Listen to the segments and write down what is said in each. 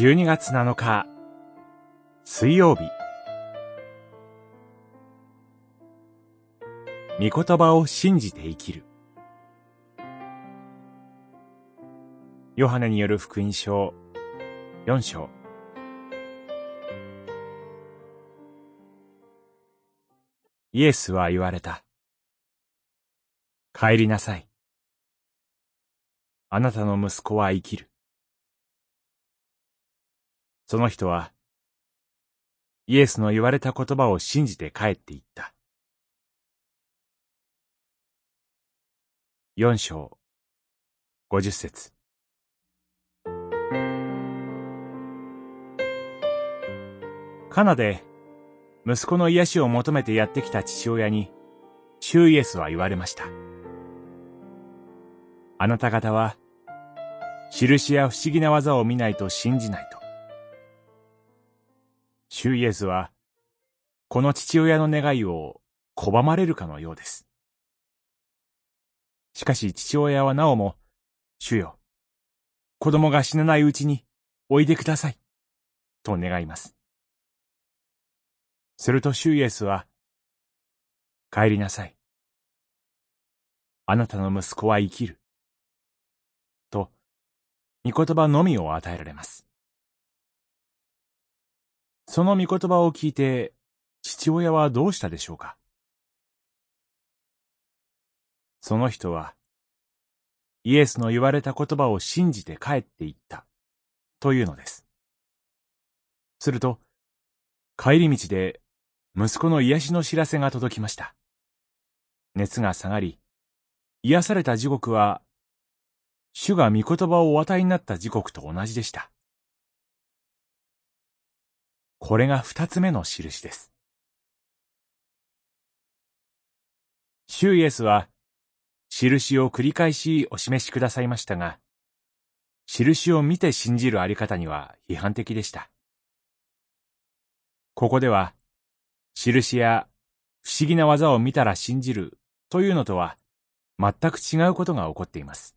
12月7日水曜日御言葉を信じて生きるヨハネによる福音書4章イエスは言われた。帰りなさい。あなたの息子は生きる。その人は、イエスの言われた言葉を信じて帰っていった。四章、五十節。カナで、息子の癒しを求めてやってきた父親に、主イエスは言われました。あなた方は、印や不思議な技を見ないと信じない。主イエスは、この父親の願いを拒まれるかのようです。しかし父親はなおも、主よ、子供が死なないうちにおいでください、と願います。すると主イエスは、帰りなさい。あなたの息子は生きる。と、御言葉のみを与えられます。その御言葉を聞いて、父親はどうしたでしょうか？その人は、イエスの言われた言葉を信じて帰っていった、というのです。すると、帰り道で息子の癒しの知らせが届きました。熱が下がり、癒された時刻は、主が御言葉をお与えになった時刻と同じでした。これが二つ目の印です。主イエスは、印を繰り返しお示しくださいましたが、印を見て信じるあり方には批判的でした。ここでは、印や不思議な技を見たら信じるというのとは全く違うことが起こっています。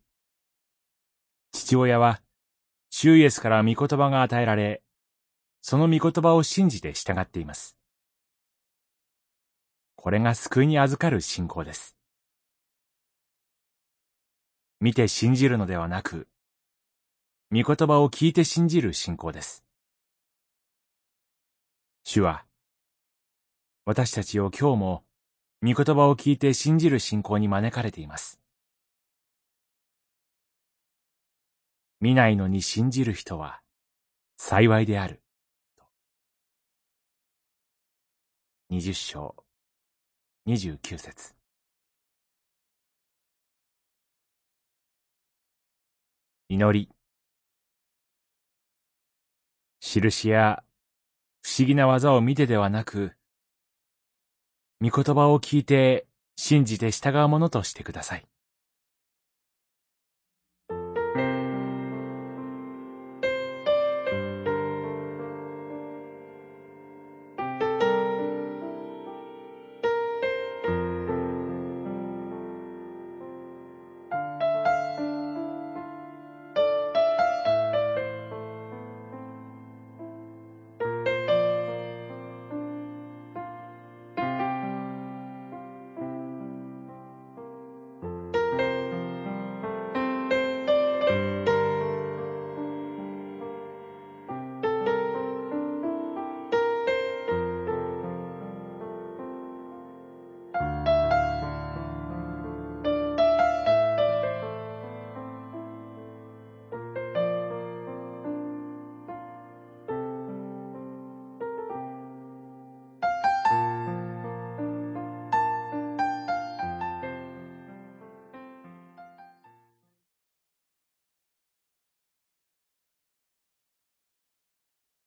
父親は、主イエスから御言葉が与えられ、その御言葉を信じて従っています。これが救いに預かる信仰です。見て信じるのではなく、御言葉を聞いて信じる信仰です。主は、私たちを今日も御言葉を聞いて信じる信仰に招かれています。見ないのに信じる人は幸いである。二十章、二十九節。祈り。印や不思議な技を見てではなく、御言葉を聞いて信じて従うものとしてください。